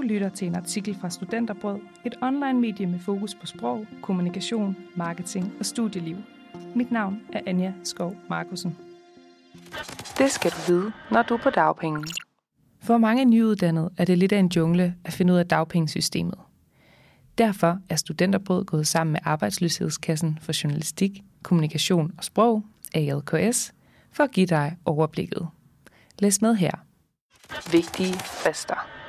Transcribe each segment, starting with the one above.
Du lytter til en artikel fra Studenterbrød, et online-medie med fokus på sprog, kommunikation, marketing og studieliv. Mit navn er Anja Skov Markusen. Det skal du vide, når du er på dagpenge. For mange nyuddannede er det lidt af en jungle at finde ud af dagpengesystemet. Derfor er Studenterbrød gået sammen med Arbejdsløshedskassen for Journalistik, Kommunikation og Sprog, AJKS, for at give dig overblikket. Læs med her. Vigtige frister.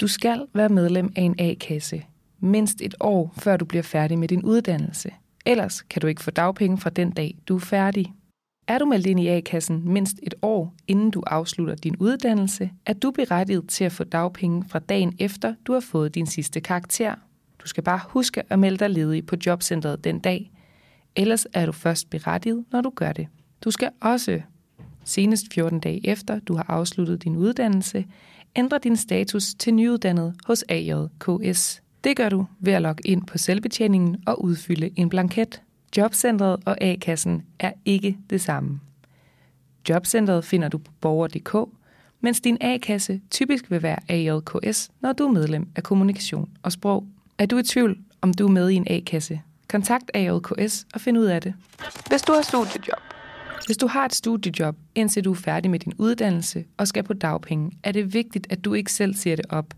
Du skal være medlem af en A-kasse mindst et år, før du bliver færdig med din uddannelse. Ellers kan du ikke få dagpenge fra den dag, du er færdig. Er du meldt ind i A-kassen mindst et år, inden du afslutter din uddannelse, er du berettiget til at få dagpenge fra dagen efter, du har fået din sidste karakter. Du skal bare huske at melde dig ledig på jobcentret den dag. Ellers er du først berettiget, når du gør det. Du skal også, senest 14 dage efter du har afsluttet din uddannelse, ændre din status til nyuddannet hos AJKS. Det gør du ved at logge ind på selvbetjeningen og udfylde en blanket. Jobcentret og A-kassen er ikke det samme. Jobcentret finder du på borger.dk, mens din A-kasse typisk vil være AJKS, når du er medlem af kommunikation og sprog. Er du i tvivl, om du er med i en A-kasse? Kontakt AJKS og find ud af det. Hvis du har studiejob, hvis du har et studiejob, indtil du er færdig med din uddannelse og skal på dagpenge, er det vigtigt, at du ikke selv siger det op,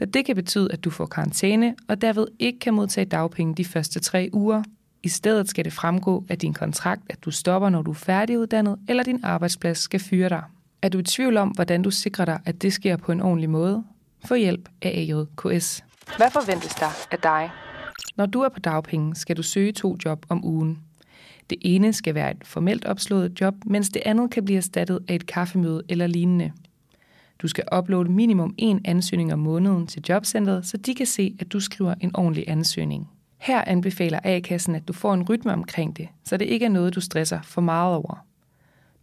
da det kan betyde, at du får karantæne og derved ikke kan modtage dagpenge de første tre uger. I stedet skal det fremgå af din kontrakt, at du stopper, når du er færdiguddannet, eller din arbejdsplads skal fyre dig. Er du i tvivl om, hvordan du sikrer dig, at det sker på en ordentlig måde? Få hjælp af AJKS. hvad forventes der af dig? Når du er på dagpenge, skal du søge to job om ugen. Det ene skal være et formelt opslået job, mens det andet kan blive erstattet af et kaffemøde eller lignende. Du skal uploade minimum en ansøgning om måneden til jobcentret, så de kan se, at du skriver en ordentlig ansøgning. Her anbefaler A-kassen, at du får en rytme omkring det, så det ikke er noget, du stresser for meget over.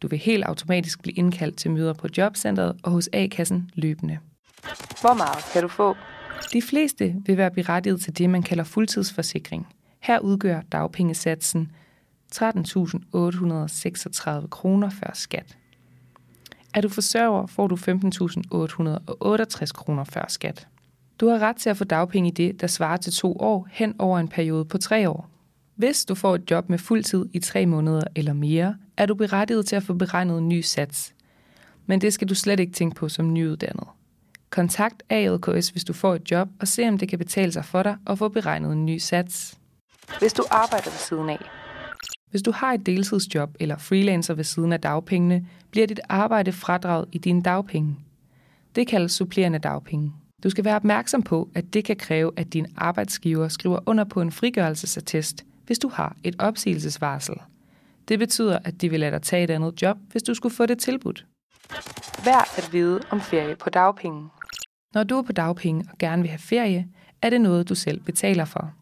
Du vil helt automatisk blive indkaldt til møder på jobcentret og hos A-kassen løbende. Hvor meget kan du få? De fleste vil være berettiget til det, man kalder fuldtidsforsikring. Her udgør dagpengesatsen 13.836 kroner før skat. Er du forsørger, får du 15.868 kroner før skat. Du har ret til at få dagpenge i det, der svarer til to år hen over en periode på tre år. Hvis du får et job med fuldtid i tre måneder eller mere, er du berettiget til at få beregnet en ny sats. Men det skal du slet ikke tænke på som nyuddannet. Kontakt ALKS, hvis du får et job, og se om det kan betale sig for dig at få beregnet en ny sats. Hvis du arbejder ved siden af, hvis du har et deltidsjob eller freelancer ved siden af dagpengene, bliver dit arbejde fradraget i dine dagpenge. Det kaldes supplerende dagpenge. Du skal være opmærksom på, at det kan kræve, at din arbejdsgiver skriver under på en frigørelsesattest, hvis du har et opsigelsesvarsel. Det betyder, at de vil lade dig tage et andet job, hvis du skulle få det tilbudt. værd at vide om ferie på dagpenge. Når du er på dagpenge og gerne vil have ferie, er det noget, du selv betaler for.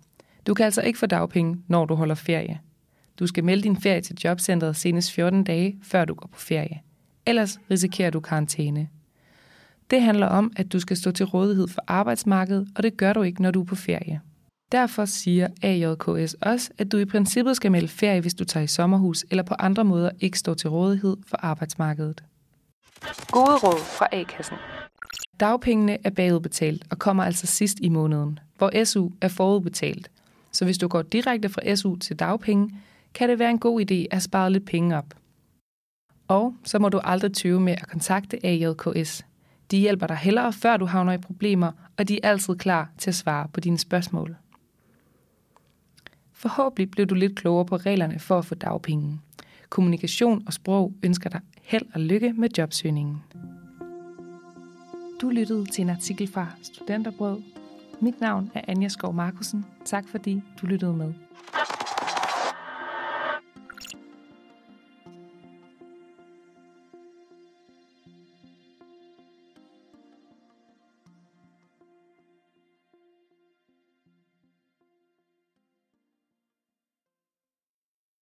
Du kan altså ikke få dagpenge, når du holder ferie. Du skal melde din ferie til jobcentret senest 14 dage, før du går på ferie. Ellers risikerer du karantæne. Det handler om, at du skal stå til rådighed for arbejdsmarkedet, og det gør du ikke, når du er på ferie. Derfor siger AJKS også, at du i princippet skal melde ferie, hvis du tager i sommerhus eller på andre måder ikke står til rådighed for arbejdsmarkedet. Gode råd fra A-kassen. Dagpengene er bagudbetalt og kommer altså sidst i måneden, hvor SU er forudbetalt. Så hvis du går direkte fra SU til dagpenge, kan det være en god idé at spare lidt penge op. Og så må du aldrig tøve med at kontakte AJKS. De hjælper dig hellere, før du havner i problemer, og de er altid klar til at svare på dine spørgsmål. Forhåbentlig blev du lidt klogere på reglerne for at få dagpenge. Kommunikation og sprog ønsker dig held og lykke med jobsøgningen. Du lyttede til en artikel fra Studenterbrød. Mit navn er Anja Skov Markusen. Tak fordi du lyttede med.